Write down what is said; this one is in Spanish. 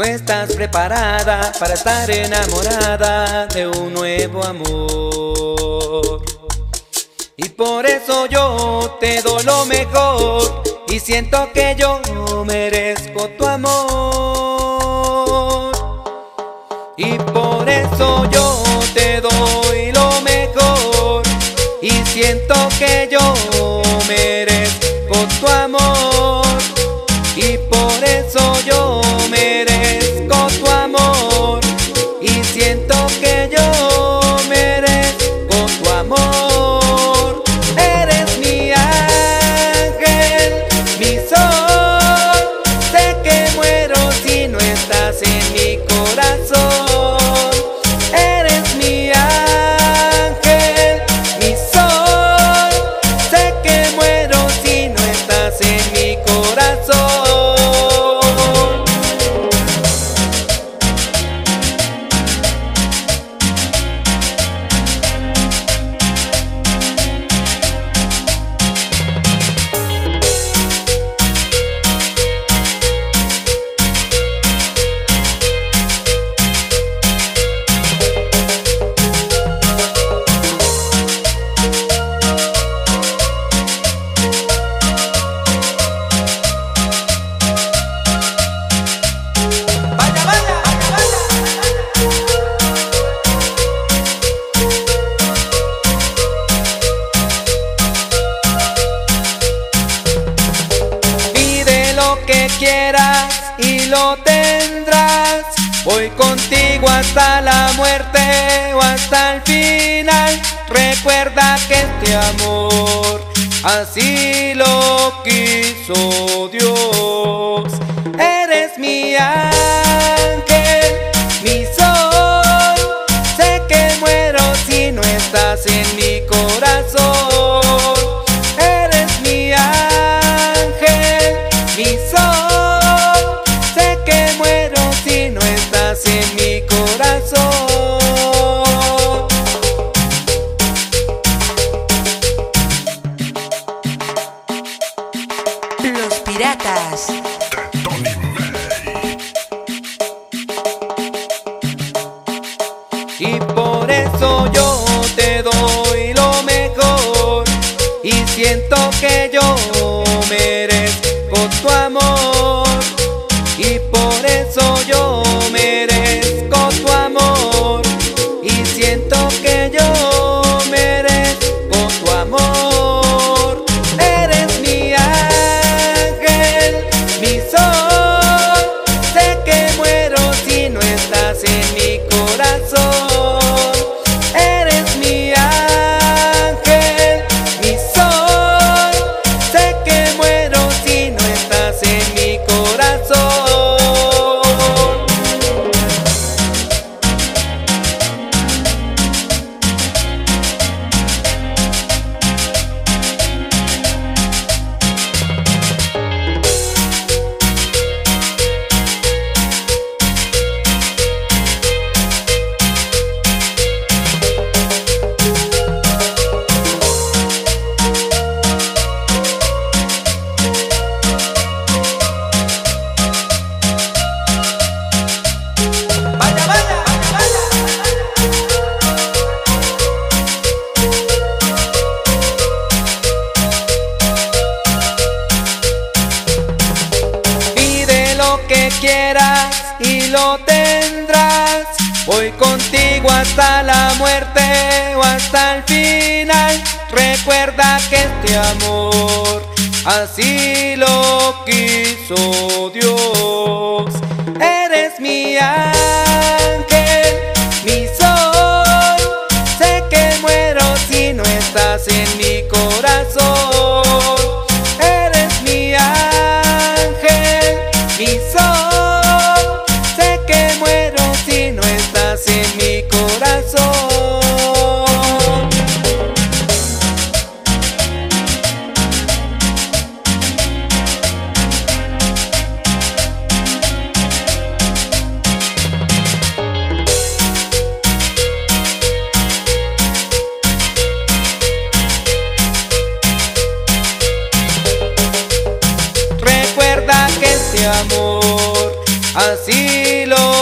no estás preparada para estar enamorada de un nuevo amor. Y por eso yo te doy lo mejor y siento que yo merezco tu amor. Quieras y lo tendrás. Voy contigo hasta la muerte o hasta el final. Recuerda que este amor así lo quiso Dios. Y por eso yo te doy lo mejor. Y siento que yo quieras y lo tendrás. Voy contigo hasta la muerte o hasta el final. Recuerda que este amor así lo quiso Dios. Eres mi ángel, mi sol. Sé que muero si no estás en mi amor así lo.